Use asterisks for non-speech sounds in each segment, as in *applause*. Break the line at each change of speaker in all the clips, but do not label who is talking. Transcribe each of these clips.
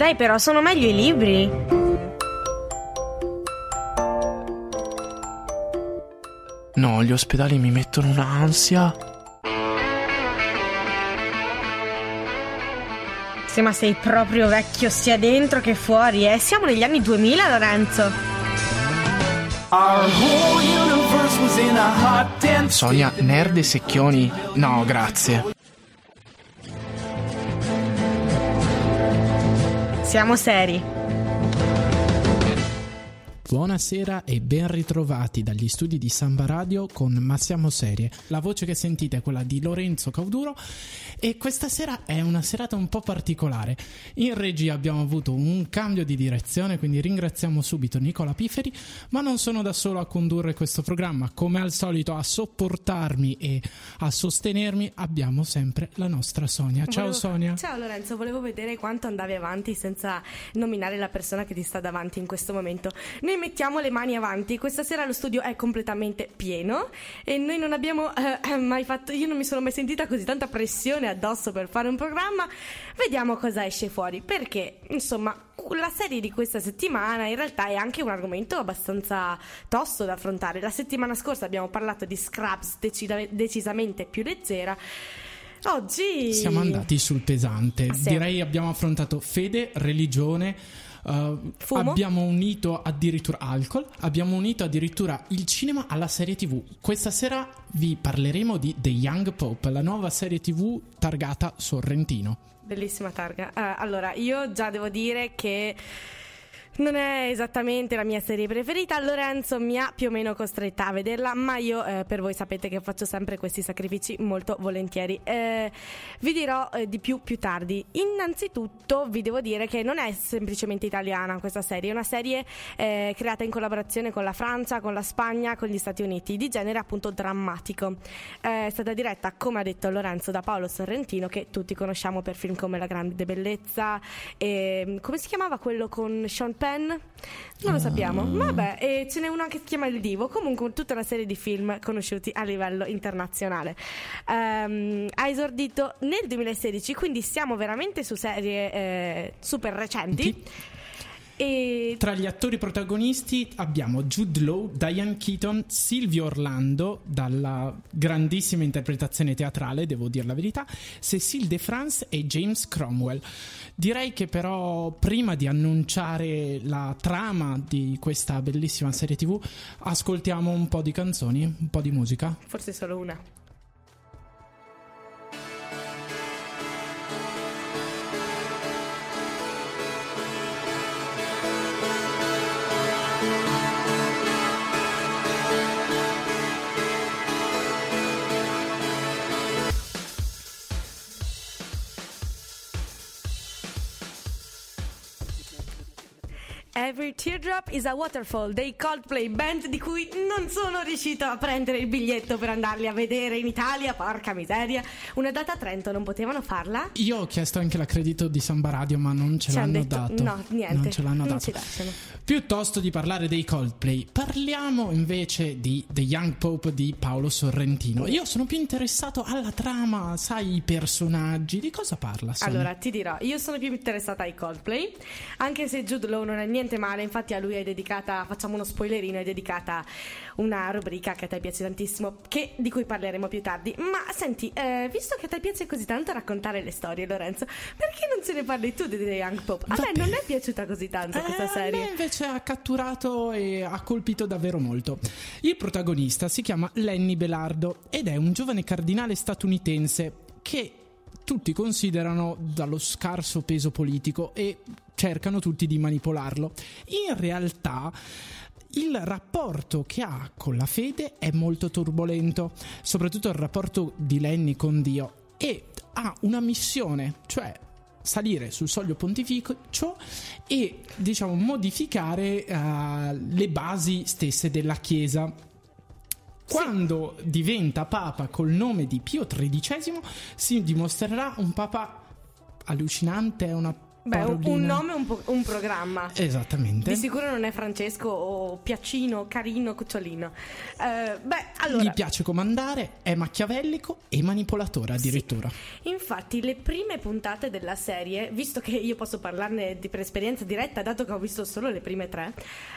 Dai, però sono meglio i libri.
No, gli ospedali mi mettono un'ansia.
Sì, ma sei proprio vecchio sia dentro che fuori, eh. Siamo negli anni 2000, Lorenzo.
Sonia, nerd e secchioni? No, grazie.
Siamo seri.
Buonasera e ben ritrovati dagli studi di Samba Radio con Ma siamo serie. La voce che sentite è quella di Lorenzo Cauduro e questa sera è una serata un po' particolare. In regia abbiamo avuto un cambio di direzione, quindi ringraziamo subito Nicola Piferi, ma non sono da solo a condurre questo programma. Come al solito a sopportarmi e a sostenermi abbiamo sempre la nostra Sonia. Ciao
Volevo-
Sonia.
Ciao Lorenzo, volevo vedere quanto andavi avanti senza nominare la persona che ti sta davanti in questo momento. Noi mettiamo le mani avanti, questa sera lo studio è completamente pieno e noi non abbiamo eh, *clears throat* mai fatto, io non mi sono mai sentita così tanta pressione addosso per fare un programma. Vediamo cosa esce fuori, perché insomma la serie di questa settimana in realtà è anche un argomento abbastanza tosto da affrontare. La settimana scorsa abbiamo parlato di Scrubs decida- decisamente più leggera. Oggi
Siamo andati sul pesante.
Sì.
Direi abbiamo affrontato fede, religione.
Fumo?
abbiamo unito addirittura alcol, abbiamo unito addirittura il cinema alla serie TV. Questa sera vi parleremo di The Young Pope, la nuova serie TV targata Sorrentino.
Bellissima targa. Eh, allora, io già devo dire che non è esattamente la mia serie preferita. Lorenzo mi ha più o meno costretta a vederla, ma io eh, per voi sapete che faccio sempre questi sacrifici molto volentieri. Eh, vi dirò eh, di più più tardi. Innanzitutto vi devo dire che non è semplicemente italiana questa serie, è una serie eh, creata in collaborazione con la Francia, con la Spagna, con gli Stati Uniti, di genere appunto drammatico. Eh, È stata diretta, come ha detto Lorenzo, da Paolo Sorrentino, che tutti conosciamo per film come La grande bellezza. E, come si chiamava quello con Sean Penn? Non lo sappiamo. Vabbè, e ce n'è uno che si chiama Il Divo. Comunque, tutta una serie di film conosciuti a livello internazionale. Ehm, ha esordito nel 2016, quindi siamo veramente su serie eh, super recenti. E
Tra gli attori protagonisti abbiamo Jude Law, Diane Keaton, Silvio Orlando, dalla grandissima interpretazione teatrale, devo dire la verità, Cécile de France e James Cromwell. Direi che però prima di annunciare la trama di questa bellissima serie TV, ascoltiamo un po' di canzoni, un po' di musica.
forse solo una. Every Teardrop is a Waterfall dei Coldplay, band di cui non sono riuscita a prendere il biglietto per andarli a vedere in Italia, porca miseria. Una data a Trento, non potevano farla?
Io ho chiesto anche l'accredito di Samba Radio, ma non ce
Ci han
l'hanno
detto-
dato.
no, niente,
Non ce l'hanno
non
dato. Piuttosto di parlare dei Coldplay, parliamo invece di The Young Pope di Paolo Sorrentino. Io sono più interessato alla trama, sai, i personaggi. Di cosa parla? Sonia?
Allora, ti dirò, io sono più interessata ai Coldplay, anche se Jude Law non è niente male, infatti a lui è dedicata, facciamo uno spoilerino, è dedicata una rubrica che a te piace tantissimo, che- di cui parleremo più tardi. Ma senti, eh, visto che a te piace così tanto raccontare le storie, Lorenzo, perché non ce ne parli tu di The Young Pope? A me non è piaciuta così tanto
Eh,
questa
a
serie.
me invece ha catturato e ha colpito davvero molto. Il protagonista si chiama Lenny Belardo ed è un giovane cardinale statunitense che tutti considerano dallo scarso peso politico e cercano tutti di manipolarlo. In realtà il rapporto che ha con la fede è molto turbolento, soprattutto il rapporto di Lenny con Dio e ha una missione, cioè salire sul soglio pontificio e diciamo modificare eh, le basi stesse della Chiesa. Quando diventa papa col nome di Pio XIII si dimostrerà un papa allucinante, è una
Beh, un- un
Parolina.
nome, un, po- un programma.
Esattamente.
Di sicuro non è Francesco o Piacino, Carino, Cucciolino. Eh, beh, allora.
Gli piace comandare, è machiavellico e manipolatore addirittura.
Infatti, le prime puntate della serie, visto che io posso parlarne di- per esperienza diretta, dato che ho visto solo le prime tre,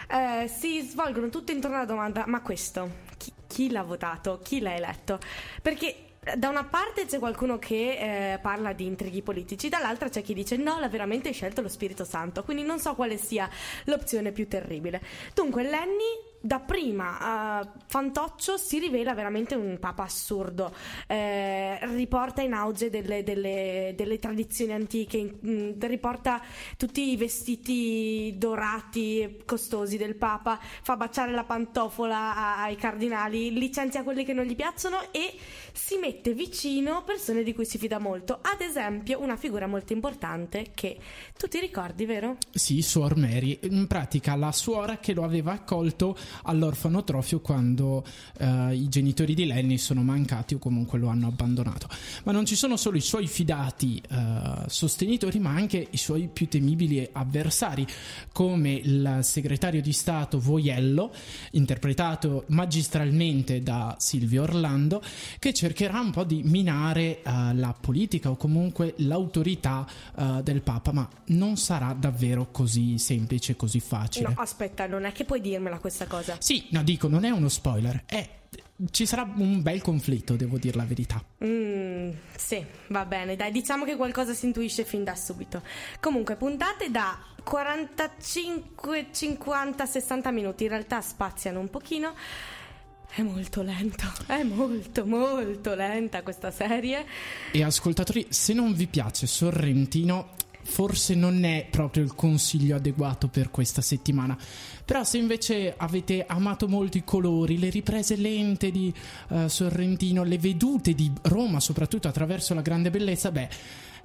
eh, si svolgono tutte intorno alla domanda: ma questo chi, chi l'ha votato? Chi l'ha eletto? Perché. Da una parte c'è qualcuno che eh, parla di intrighi politici, dall'altra c'è chi dice no, l'ha veramente scelto lo Spirito Santo, quindi non so quale sia l'opzione più terribile. Dunque, Lenny da prima a Fantoccio si rivela veramente un papa assurdo, eh, riporta in auge delle, delle- delle tradizioni antiche, mm, riporta tutti i vestiti dorati e costosi del papa, fa baciare la pantofola a- ai cardinali, licenzia quelli che non gli piacciono e si mette vicino persone di cui si fida molto, ad esempio una figura molto importante che tu ti ricordi, vero?
Sì, Suor Mary, in pratica la suora che lo aveva accolto all'orfanotrofio quando eh, i genitori di Lenny sono mancati o comunque lo hanno abbandonato. Ma non ci sono solo i suoi fidati eh, sostenitori, ma anche i suoi più temibili avversari, come il segretario di Stato Voiello, interpretato magistralmente da Silvio Orlando, che cercherà un po' di minare eh, la politica o comunque l'autorità eh, del Papa, ma non sarà davvero così semplice, così facile.
No, aspetta, non è che puoi dirmela questa cosa.
Sì, no, dico, non è uno spoiler, è- ci sarà un bel conflitto, devo dire la verità.
Mm, sì, va bene, dai, diciamo che qualcosa si intuisce fin da subito. Comunque, puntate da 45, 50, 60 minuti, in realtà spaziano un pochino. È molto lento, è molto, molto lenta questa serie.
E ascoltatori, se non vi piace Sorrentino, forse non è proprio il consiglio adeguato per questa settimana. Però se invece avete amato molto i colori, le riprese lente di eh, Sorrentino, le vedute di Roma, soprattutto attraverso la grande bellezza, beh,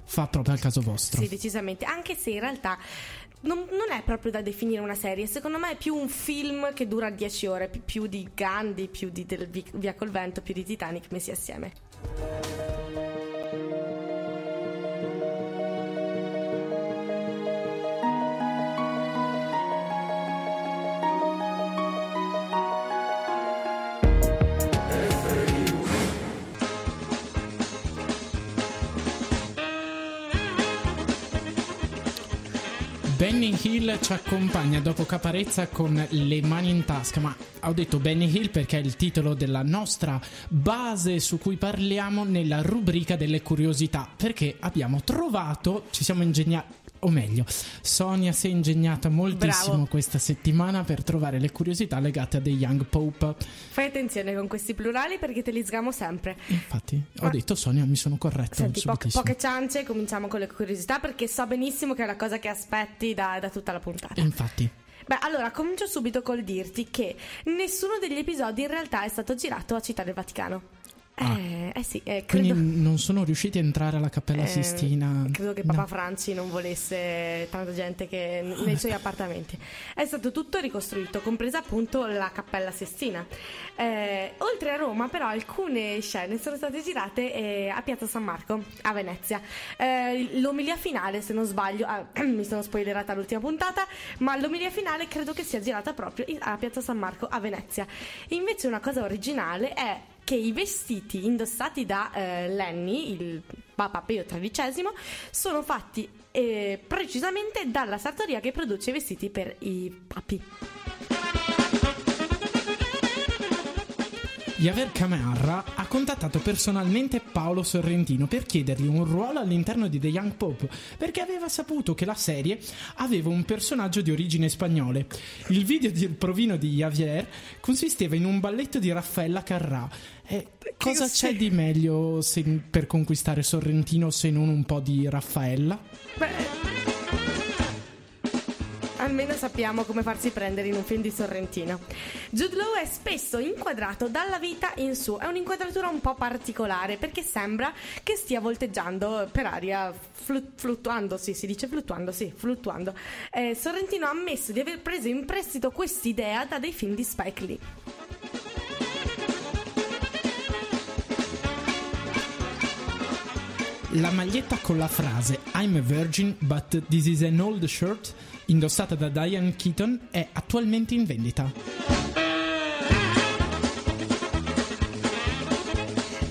fa proprio al caso vostro.
Sì, decisamente, anche se in realtà non, non è proprio da definire una serie, secondo me è più un film che dura 10 ore, pi- più di Gandhi, più di Via col vento, più di Titanic messi assieme.
Benny Hill ci accompagna dopo Caparezza con Le mani in tasca, ma ho detto Benny Hill perché è il titolo della nostra base su cui parliamo nella rubrica delle curiosità, perché abbiamo trovato, ci siamo ingegnati, o meglio, Sonia si è ingegnata moltissimo
Bravo.
questa settimana per trovare le curiosità legate a The Young Pope.
Fai attenzione con questi plurali perché te li sgamo sempre.
Infatti, ho
Ah.
detto Sonia, mi sono corretto
Senti, po- poche ciance, cominciamo con le curiosità perché so benissimo che è la cosa che aspetti da, da tutta la puntata.
Infatti,
Beh, allora comincio subito col dirti che nessuno degli episodi in realtà è stato girato a Città del Vaticano.
Ah.
Eh, eh sì, eh,
quindi
credo,
non sono riusciti a entrare alla Cappella
eh,
Sistina.
credo che
No.
Papa Franci non volesse tanta gente che nei suoi appartamenti. È stato tutto ricostruito, compresa appunto la Cappella Sistina. Eh, oltre a Roma, però, alcune scene sono state girate eh, a Piazza San Marco, a Venezia. L'omilia finale, se non sbaglio, ah, *clears throat* mi sono spoilerata l'ultima puntata, ma l'omilia finale credo che sia girata proprio a Piazza San Marco, a Venezia. Invece una cosa originale è che i vestiti indossati da eh, Lenny, il Papa Pio XIII, sono fatti eh, precisamente dalla sartoria che produce i vestiti per i papi.
Javier Camarra ha contattato personalmente Paolo Sorrentino per chiedergli un ruolo all'interno di The Young Pope perché aveva saputo che la serie aveva un personaggio di origine spagnole. Il video del provino di Javier consisteva in un balletto di Raffaella Carrà. E cosa c'è di meglio se- per conquistare Sorrentino se non un po' di Raffaella?
Beh, almeno sappiamo come farsi prendere in un film di Sorrentino. Jude Law è spesso inquadrato dalla vita in su, è un'inquadratura un po' particolare perché sembra che stia volteggiando per aria, flu- fluttuando, sì, si dice fluttuando, sì, fluttuando. Eh, Sorrentino ha ammesso di aver preso in prestito quest'idea da dei film di Spike Lee.
la maglietta con la frase I'm a virgin but this is an old shirt, indossata da Diane Keaton, è attualmente in vendita.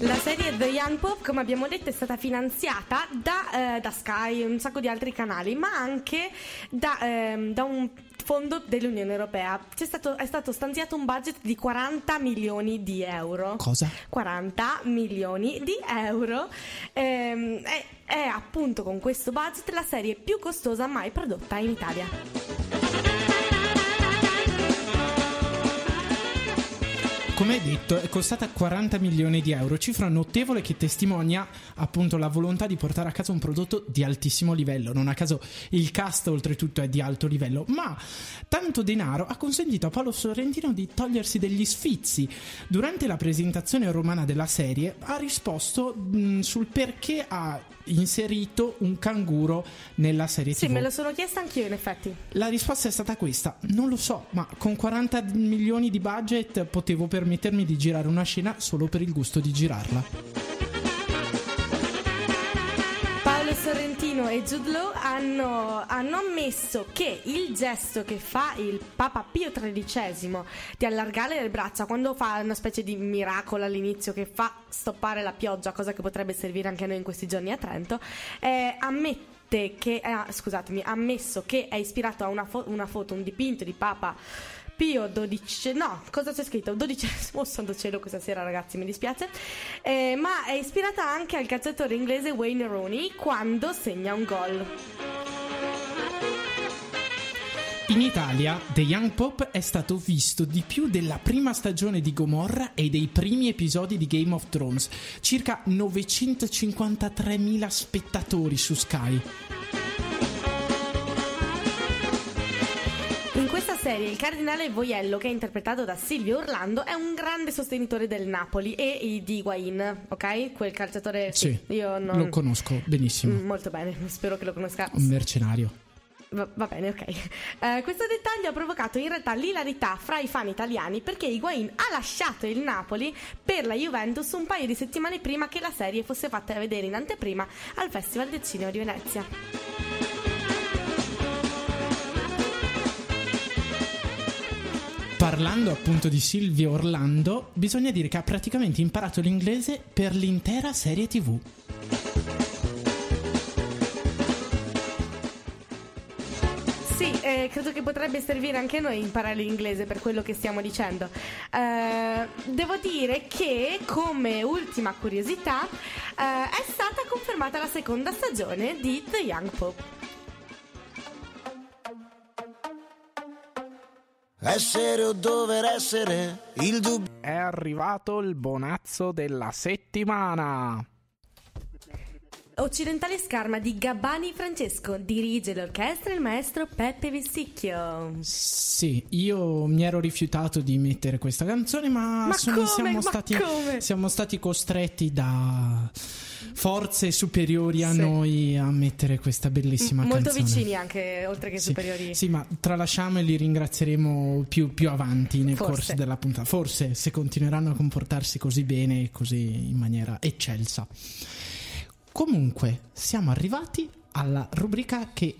La serie The Young Pop, come abbiamo detto, è stata finanziata da, eh, da Sky e un sacco di altri canali, ma anche da, ehm, da un fondo dell'Unione Europea. Stato, è stato stanziato un budget di 40 milioni di euro.
Cosa?
40 milioni di euro. Ehm, è, è appunto con questo budget la serie più costosa mai prodotta in Italia.
Come hai detto, è costata 40 milioni di euro, cifra notevole che testimonia appunto la volontà di portare a casa un prodotto di altissimo livello. Non a caso il cast oltretutto è di alto livello, ma tanto denaro ha consentito a Paolo Sorrentino di togliersi degli sfizi. Durante la presentazione romana della serie ha risposto mh, sul perché ha inserito un canguro nella serie
sì,
TV.
Sì, me lo sono chiesta anch'io in effetti.
La risposta è stata questa, non lo so, ma con 40 milioni di budget potevo permettermi permettermi di girare una scena solo per il gusto di girarla.
Paolo Sorrentino e Jude Law hanno, hanno, ammesso che il gesto che fa il Papa Pio XIII di allargare le braccia quando fa una specie di miracolo all'inizio che fa stoppare la pioggia, cosa che potrebbe servire anche a noi in questi giorni a Trento, eh, ammette che, eh, scusatemi, ammesso che è ispirato a una, fo- una foto, un dipinto di Papa Pio XII, no, cosa c'è scritto? 12, *laughs* oh santo cielo questa sera ragazzi, mi dispiace, eh, ma è ispirata anche al calciatore inglese Wayne Rooney quando segna un gol.
In Italia, The Young Pop è stato visto di più della prima stagione di Gomorra e dei primi episodi di Game of Thrones, circa 953.000 spettatori su Sky.
Serie il cardinale Voiello, che è interpretato da Silvio Orlando, è un grande sostenitore del Napoli e di Higuain, ok? Quel calciatore...
Sì, io non... lo conosco benissimo.
Mm, molto bene, spero che lo conosca.
Un mercenario.
Va, va, bene, ok. Uh, questo dettaglio ha provocato in realtà l'ilarità fra i fan italiani perché Higuain ha lasciato il Napoli per la Juventus un paio di settimane prima che la serie fosse fatta vedere in anteprima al Festival del Cinema di Venezia.
Parlando appunto di Silvio Orlando, bisogna dire che ha praticamente imparato l'inglese per l'intera serie TV.
Sì, eh, credo che potrebbe servire anche a noi imparare l'inglese per quello che stiamo dicendo. Eh, devo dire che, come ultima curiosità, eh, è stata confermata la seconda stagione di The Young Pope.
Essere o dover essere, il dubbio.
È arrivato il bonazzo della settimana.
Occidentale Scarma di Gabbani Francesco dirige l'orchestra il maestro Peppe Vissicchio.
Sì, io mi ero rifiutato di mettere questa canzone, ma,
ma
sono,
come?
Siamo,
ma
stati,
come?
siamo stati costretti da forze superiori a sì. noi a mettere questa bellissima
M- molto
canzone.
Molto vicini anche, oltre che
sì.
superiori.
Sì, ma tralasciamo e li ringrazieremo più, più avanti nel
Forse.
corso della puntata. Forse, se continueranno a comportarsi così bene e così in maniera eccelsa. Comunque, siamo arrivati alla rubrica che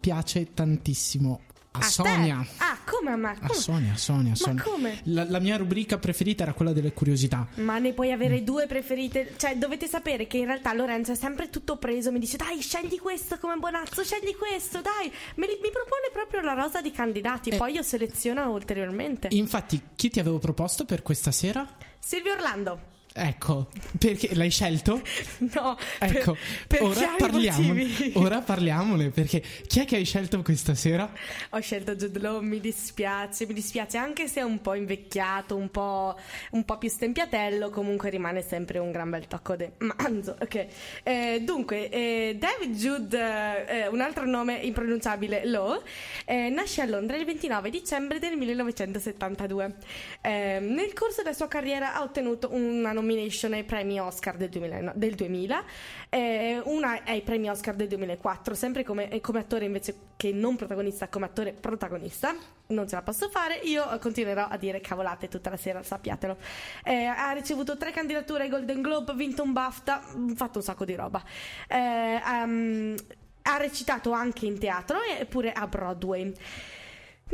piace tantissimo a,
a
Sonia.
Te? Ah, come a me?
A Sonia, Sonia, Sonia.
Ma come?
La, la, mia rubrica preferita era quella delle curiosità.
Ma ne puoi avere mm. due preferite? Cioè, dovete sapere che in realtà Lorenzo è sempre tutto preso. Mi dice, dai, scegli questo come buonazzo, scegli questo, dai. Mi, mi propone proprio la rosa di candidati. Eh, poi io seleziono ulteriormente.
Infatti, chi ti avevo proposto per questa sera?
Silvio Orlando.
Ecco, perché l'hai scelto? *laughs*
No,
ecco,
per, per
ora, parliamo, *laughs* ora parliamone perché chi è che hai scelto questa sera?
Ho scelto Jude Law, mi dispiace, mi dispiace anche se è un po' invecchiato, un po', un po più stempiatello, comunque rimane sempre un gran bel tocco di manzo. *laughs* Ok, eh, dunque, eh, David Jude, eh, un altro nome impronunciabile, Law, eh, nasce a Londra il 29 dicembre del 1972. Eh, nel corso della sua carriera ha ottenuto una nominazione nomination ai premi Oscar del 2000, del 2000 eh, una ai premi Oscar del 2004, sempre come, come, attore invece che non protagonista, come attore protagonista. Non ce la posso fare, io continuerò a dire cavolate tutta la sera, sappiatelo. Eh, ha ricevuto tre candidature ai Golden Globe, vinto un BAFTA, fatto un sacco di roba. Eh, um, ha recitato anche in teatro e pure a Broadway.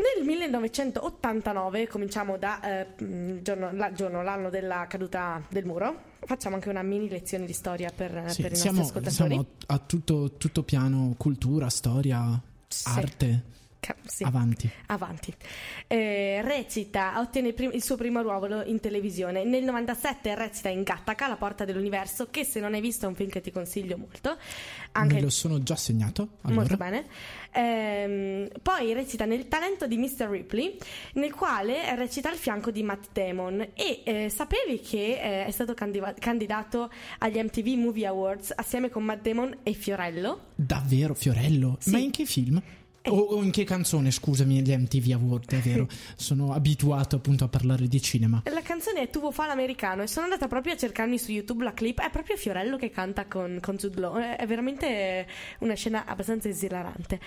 Nel 1989, cominciamo da eh, giorno, la, giorno, l'anno della caduta del muro, facciamo anche una mini lezione di storia per,
sì,
per i
siamo,
nostri ascoltatori.
Siamo a tutto, tutto piano cultura, storia, sì. arte. Sì. Avanti.
Avanti. Eh, recita, ottiene prim- il suo primo ruolo in televisione. Nel 97 recita in Gattaca, La porta dell'universo, che se non hai visto è un film che ti consiglio molto.
Anche Me lo sono già segnato. Allora.
Molto bene. Eh, poi recita nel talento di Mr. Ripley, nel quale recita al fianco di Matt Damon. E eh, sapevi che eh, è stato candiva- candidato agli MTV Movie Awards assieme con Matt Damon e Fiorello?
Davvero, Fiorello? Sì. Ma in che film? O, o, in che canzone, scusami, gli MTV Award, è vero. *laughs* Sono abituato appunto a parlare di cinema.
La canzone è Tuvo fa l'americano e sono andata proprio a cercarmi su YouTube la clip. È proprio Fiorello che canta con, con Jude Law. È veramente una scena abbastanza esilarante.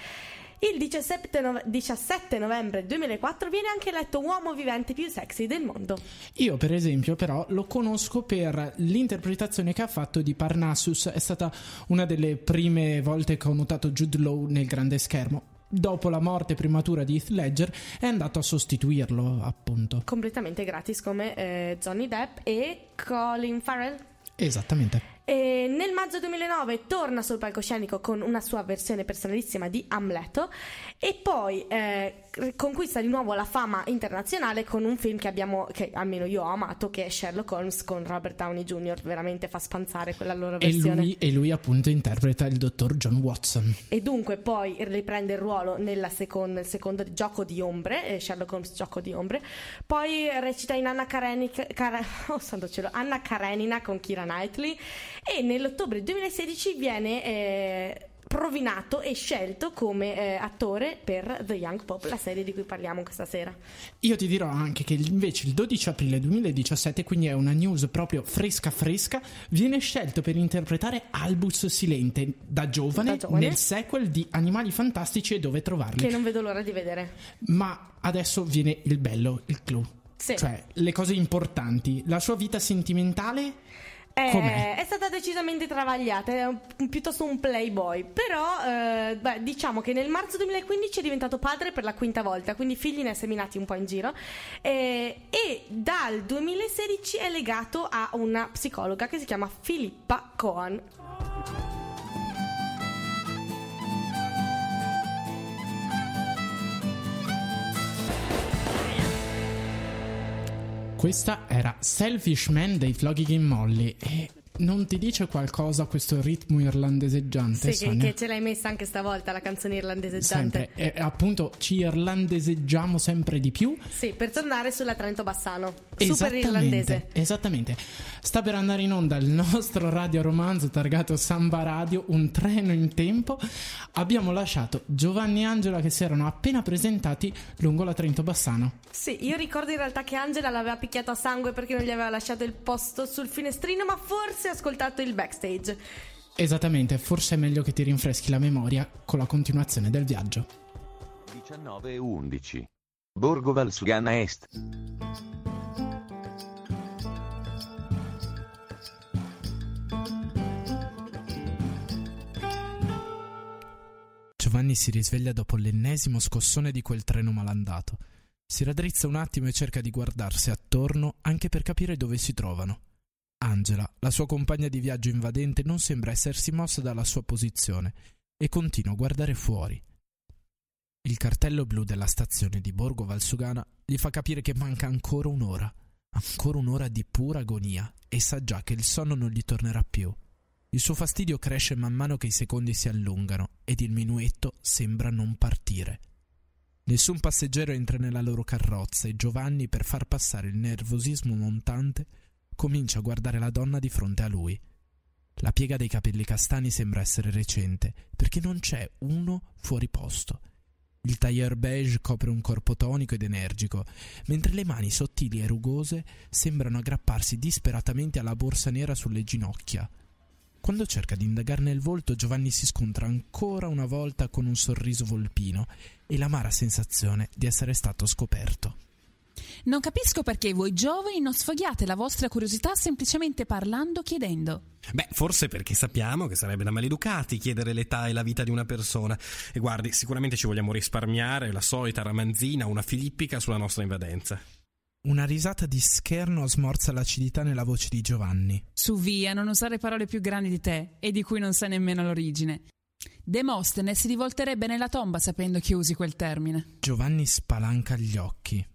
Il 17, no- 17, novembre 2004 viene anche eletto uomo vivente più sexy del mondo.
Io, per esempio, però, lo conosco per l'interpretazione che ha fatto di Parnassus. È stata una delle prime volte che ho notato Jude Law nel grande schermo dopo la morte prematura di Heath Ledger, è andato a sostituirlo, appunto.
Completamente gratis come eh, Johnny Depp e Colin Farrell.
Esattamente.
E nel maggio 2009 torna sul palcoscenico con una sua versione personalissima di Amleto e poi eh, conquista di nuovo la fama internazionale con un film che abbiamo, che almeno io ho amato, che è Sherlock Holmes con Robert Downey Jr. Veramente fa spanzare quella loro versione.
E lui, e lui appunto interpreta il dottor John Watson.
E dunque poi riprende il ruolo nel secondo gioco di ombre, eh, Sherlock Holmes gioco di ombre. Poi recita in Anna Karenina, Car- *laughs* oh, Anna Karenina con Kira Knightley e nell'ottobre 2016 viene eh, provinato e scelto come eh, attore per The Young Pop, la serie di cui parliamo questa sera.
Io ti dirò anche che invece il 12 aprile 2017, quindi è una news proprio fresca fresca, viene scelto per interpretare Albus Silente da giovane, da giovane, nel sequel di Animali Fantastici e dove trovarli.
Che non vedo l'ora di vedere.
Ma adesso viene il bello, il clou. Sì. Cioè, le cose importanti. La sua vita sentimentale
è, è, stata decisamente travagliata, è un, piuttosto un playboy, però eh, beh, diciamo che nel marzo 2015 è diventato padre per la quinta volta, quindi figli ne ha seminati un po' in giro. Eh, e dal 2016 è legato a una psicologa che si chiama Filippa Cohen.
Questa era Selfish Man dei Flogging Molly e non ti dice qualcosa questo ritmo irlandeseggiante?
Sì, che, che, ce l'hai messa anche stavolta la canzone irlandeseggiante.
Sempre. E appunto ci irlandeseggiamo sempre di più.
Sì, per tornare sulla Trento Bassano. Super irlandese.
Esattamente. Sta per andare in onda il nostro radio romanzo targato Samba Radio, un treno in tempo. Abbiamo lasciato Giovanni e Angela che si erano appena presentati lungo la Trento Bassano.
Sì, io ricordo in realtà che Angela l'aveva picchiato a sangue perché non gli aveva lasciato il posto sul finestrino, ma forse forse ascoltato il backstage.
Esattamente, forse è meglio che ti rinfreschi la memoria con la continuazione del viaggio.
19 e 11. Borgo Valsugana Est.
Giovanni si risveglia dopo l'ennesimo scossone di quel treno malandato. Si raddrizza un attimo e cerca di guardarsi attorno anche per capire dove si trovano. Angela, la sua compagna di viaggio invadente, non sembra essersi mossa dalla sua posizione e continua a guardare fuori. Il cartello blu della stazione di Borgo Valsugana gli fa capire che manca ancora un'ora, ancora un'ora di pura agonia e sa già che il sonno non gli tornerà più. Il suo fastidio cresce man mano che i secondi si allungano ed il minuetto sembra non partire. Nessun passeggero entra nella loro carrozza e Giovanni, per far passare il nervosismo montante, comincia a guardare la donna di fronte a lui. La piega dei capelli castani sembra essere recente, perché non c'è uno fuori posto. Il tailleur beige copre un corpo tonico ed energico, mentre le mani sottili e rugose sembrano aggrapparsi disperatamente alla borsa nera sulle ginocchia. Quando cerca di indagarne il volto, Giovanni si scontra ancora una volta con un sorriso volpino e l'amara sensazione di essere stato scoperto.
Non capisco perché voi giovani non sfoghiate la vostra curiosità semplicemente parlando, chiedendo.
Beh, forse perché sappiamo che sarebbe da maleducati chiedere l'età e la vita di una persona. E guardi, sicuramente ci vogliamo risparmiare la solita ramanzina, una filippica sulla nostra invadenza.
Una risata di scherno smorza l'acidità nella voce di Giovanni.
Su via, non usare parole più grandi di te e di cui non sai nemmeno l'origine. Demostene si rivolterebbe nella tomba sapendo che usi quel termine.
Giovanni spalanca gli occhi.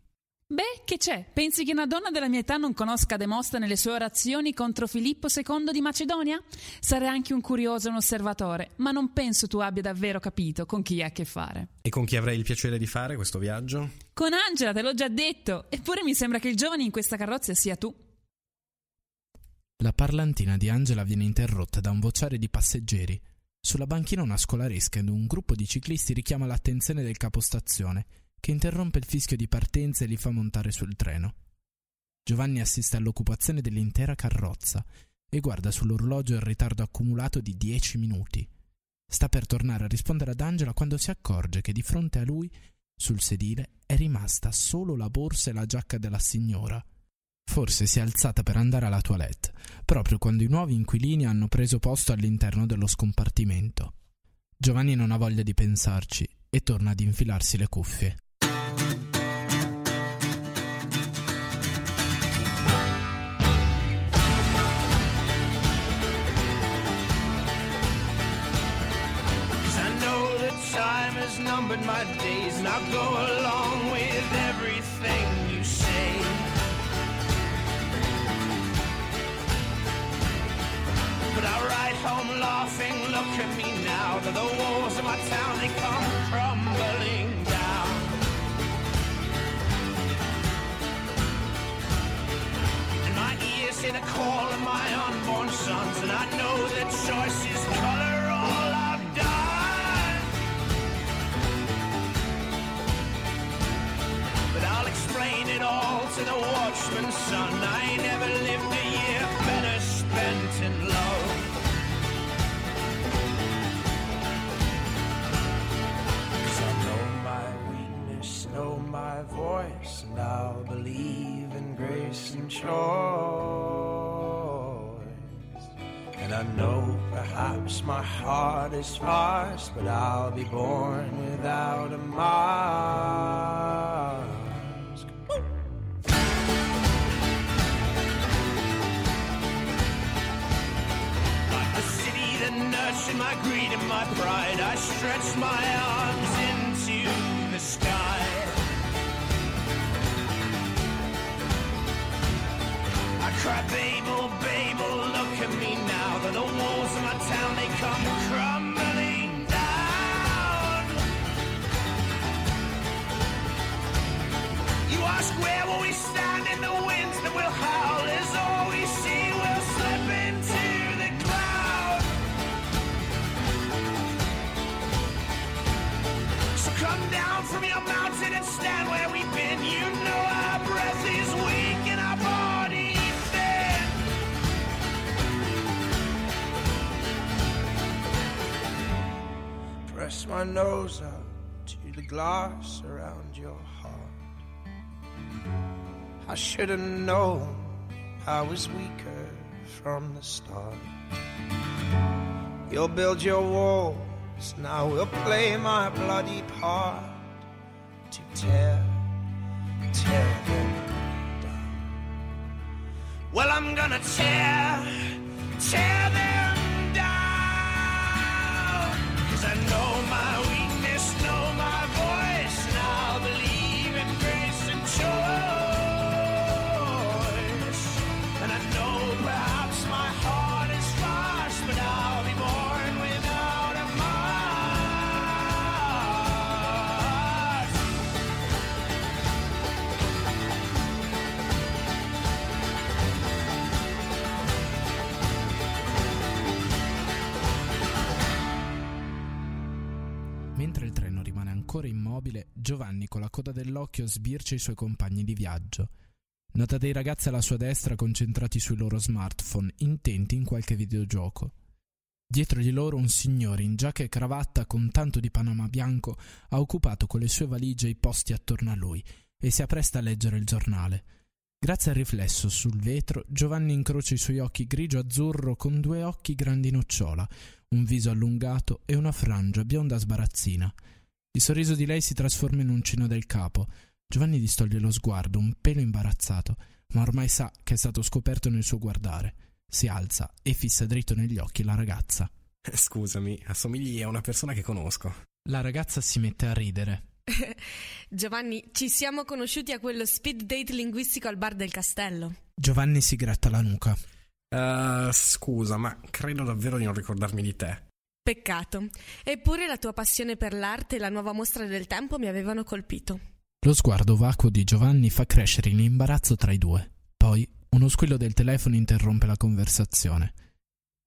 Beh, che c'è? Pensi che una donna della mia età non conosca Demostene nelle sue orazioni contro Filippo II di Macedonia? Sarei anche un curioso e un osservatore, ma non penso tu abbia davvero capito con chi hai a che fare.
E con chi avrei il piacere di fare questo viaggio?
Con Angela, te l'ho già detto. Eppure mi sembra che il giovane in questa carrozza sia tu.
La parlantina di Angela viene interrotta da un vociare di passeggeri. Sulla banchina una scolaresca ed un gruppo di ciclisti richiama l'attenzione del capostazione che interrompe il fischio di partenza e li fa montare sul treno. Giovanni assiste all'occupazione dell'intera carrozza e guarda sull'orologio il ritardo accumulato di dieci minuti. Sta per tornare a rispondere ad Angela quando si accorge che di fronte a lui, sul sedile, è rimasta solo la borsa e la giacca della signora. Forse si è alzata per andare alla toilette, proprio quando i nuovi inquilini hanno preso posto all'interno dello scompartimento. Giovanni non ha voglia di pensarci e torna ad infilarsi le cuffie.
Numbered my days and go along with everything you say. But I ride home laughing, look at me now, that the walls of my town they come crumbling down. And my ears hear the call of my unborn sons, and I know that choice is color watchman's son. I never lived a year better spent in love. Cause I know my weakness, know my voice, and I'll believe in grace and choice. And I know perhaps my heart is sparse, but I'll be born without a mask. That nurtured my greed and my pride, I stretch my arms into the sky. I cry, Babel, Babel, look at me now. That the walls of my town they come crumbling my nose up to the glass around your heart. I should have known I was weaker from the start. You'll build your walls, now we'll play my bloody part to tear, tear them down. Well, I'm gonna tear, tear them I know my
Immobile, Giovanni con la coda dell'occhio sbircia i suoi compagni di viaggio. Nota dei ragazzi alla sua destra concentrati sui loro smartphone, intenti in qualche videogioco. Dietro di loro un signore in giacca e cravatta con tanto di panama bianco ha occupato con le sue valigie i posti attorno a lui e si appresta a leggere il giornale. Grazie al riflesso sul vetro, Giovanni incrocia i suoi occhi grigio-azzurro con due occhi grandi nocciola, un viso allungato e una frangia bionda sbarazzina. Il sorriso di lei si trasforma in un cenno del capo. Giovanni distoglie lo sguardo, un pelo imbarazzato, ma ormai sa che è stato scoperto nel suo guardare. Si alza e fissa dritto negli occhi la ragazza.
Scusami, assomigli a una persona che conosco.
La ragazza si mette a ridere. *laughs*
Giovanni, ci siamo conosciuti a quello speed date linguistico al bar del castello.
Giovanni si gratta la nuca.
Uh, scusa, ma credo davvero di non ricordarmi di te.
Peccato. Eppure la tua passione per l'arte e la nuova mostra del tempo mi avevano colpito.
Lo sguardo vacuo di Giovanni fa crescere l'imbarazzo tra i due. Poi uno squillo del telefono interrompe la conversazione.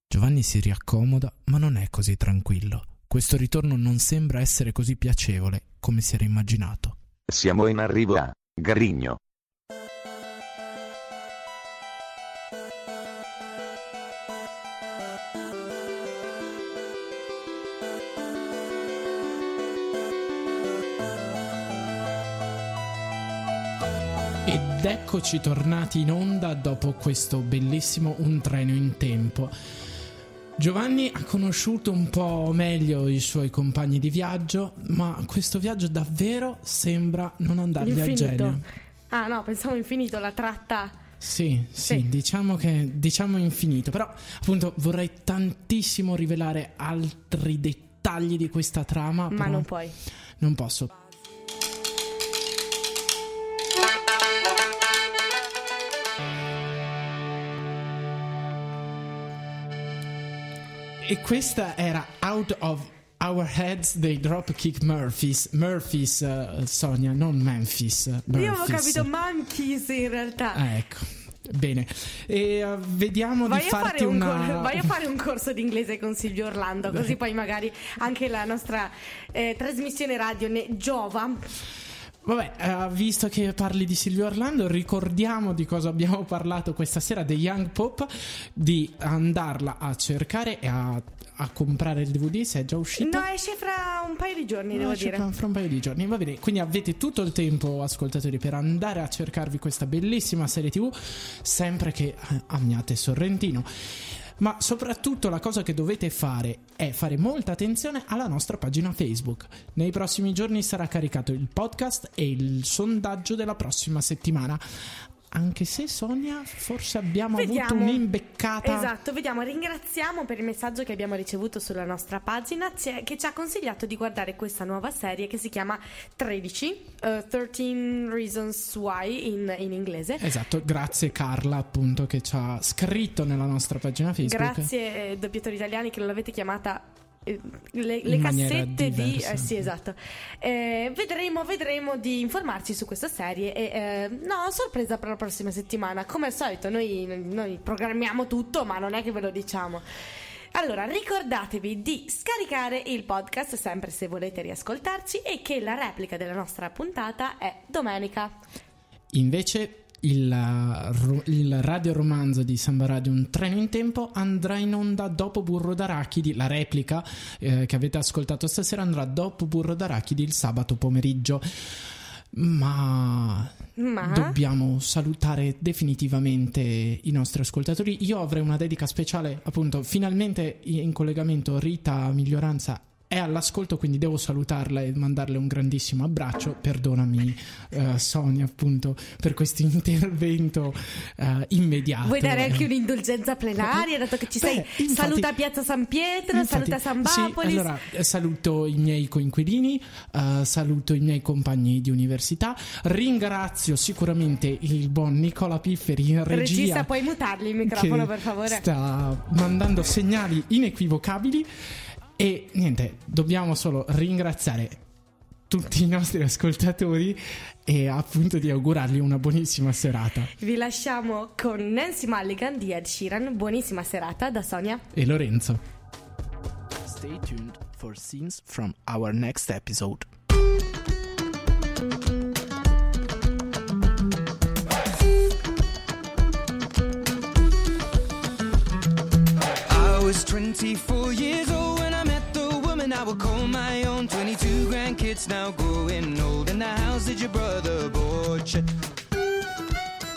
Giovanni si riaccomoda, ma non è così tranquillo. Questo ritorno non sembra essere così piacevole come si era immaginato.
Siamo in arrivo a Garigno.
Eccoci tornati in onda dopo questo bellissimo Un treno in tempo. Giovanni ha conosciuto un po' meglio i suoi compagni di viaggio, ma questo viaggio davvero sembra non andargli a
Infinito.
genio.
Ah no, pensavo infinito, la tratta.
Sì, sì,
Sì.
diciamo che diciamo infinito, però appunto vorrei tantissimo rivelare altri dettagli di questa trama,
Ma
però
non puoi.
non posso. E questa era Out of Our Heads dei Dropkick Murphys. Murphys, eh, Sonia, non Memphis.
Io avevo
Murphys.
capito monkeys in realtà.
Ah, ecco. Bene, e eh, vediamo
Vai
di farti
fare un
una.
cor- vai a fare un corso di inglese con Silvio Orlando, così poi magari anche la nostra eh, trasmissione radio ne giova.
Vabbè, eh, visto che parli di Silvio Orlando, ricordiamo di cosa abbiamo parlato questa sera dei Young Pop, di andarla a cercare e a, a comprare il DVD se è già uscito.
No, esce fra un paio di giorni, devo
No, c'è
dire.
Fra, fra un paio di giorni, va bene. Quindi avete tutto il tempo, ascoltatori, per andare a cercarvi questa bellissima serie TV, sempre che eh, amiate Sorrentino. Ma soprattutto la cosa che dovete fare è fare molta attenzione alla nostra pagina Facebook. Nei prossimi giorni sarà caricato il podcast e il sondaggio della prossima settimana. Anche se Sonia, forse abbiamo
Vediamo.
avuto un'imbeccata.
Esatto, vediamo, ringraziamo per il messaggio che abbiamo ricevuto sulla nostra pagina che ci ha consigliato di guardare questa nuova serie che si chiama 13, eh, 13 Reasons Why in, in inglese.
Esatto, grazie Carla appunto che ci ha scritto nella nostra pagina Facebook.
Grazie eh, doppiatori italiani che non l'avete chiamata le, le
maniera
cassette di eh, sì esatto. Eh, vedremo vedremo di informarci su questa serie e eh, no sorpresa per la prossima settimana. Come al solito noi, noi programmiamo tutto ma non è che ve lo diciamo. Allora ricordatevi di scaricare il podcast sempre se volete riascoltarci e che la replica della nostra puntata è domenica.
Invece il, il radioromanzo di Samba Radio Un treno in tempo andrà in onda dopo Burro d'Arachidi, la replica eh, che avete ascoltato stasera andrà dopo Burro d'Arachidi il sabato pomeriggio. Ma
ma
dobbiamo salutare definitivamente i nostri ascoltatori. Io avrei una dedica speciale, appunto, finalmente in collegamento Rita Miglioranza è all'ascolto, quindi devo salutarla e mandarle un grandissimo abbraccio. Perdonami, eh, Sonia, appunto, per questo intervento eh, immediato.
Vuoi dare anche un'indulgenza plenaria, dato che ci sei?
Beh, infatti-
saluta Piazza San Pietro,
Infatti,
saluta San
sì,
Bapolis.
allora eh, saluto i miei coinquilini, eh, saluto i miei compagni di università, ringrazio sicuramente il buon Nicola Pifferi in regia.
Regista, puoi mutargli il microfono, per favore?
Sta mandando segnali inequivocabili e niente, dobbiamo solo ringraziare tutti i nostri ascoltatori e appunto di augurargli una buonissima serata.
Vi lasciamo con Nancy Mulligan di Ed Sheeran. Buonissima serata da Sonia
e Lorenzo. Stay tuned for scenes from our next episode.
I was 24 years I will call my own. 22 grandkids now growing old. In the house that your brother bought you.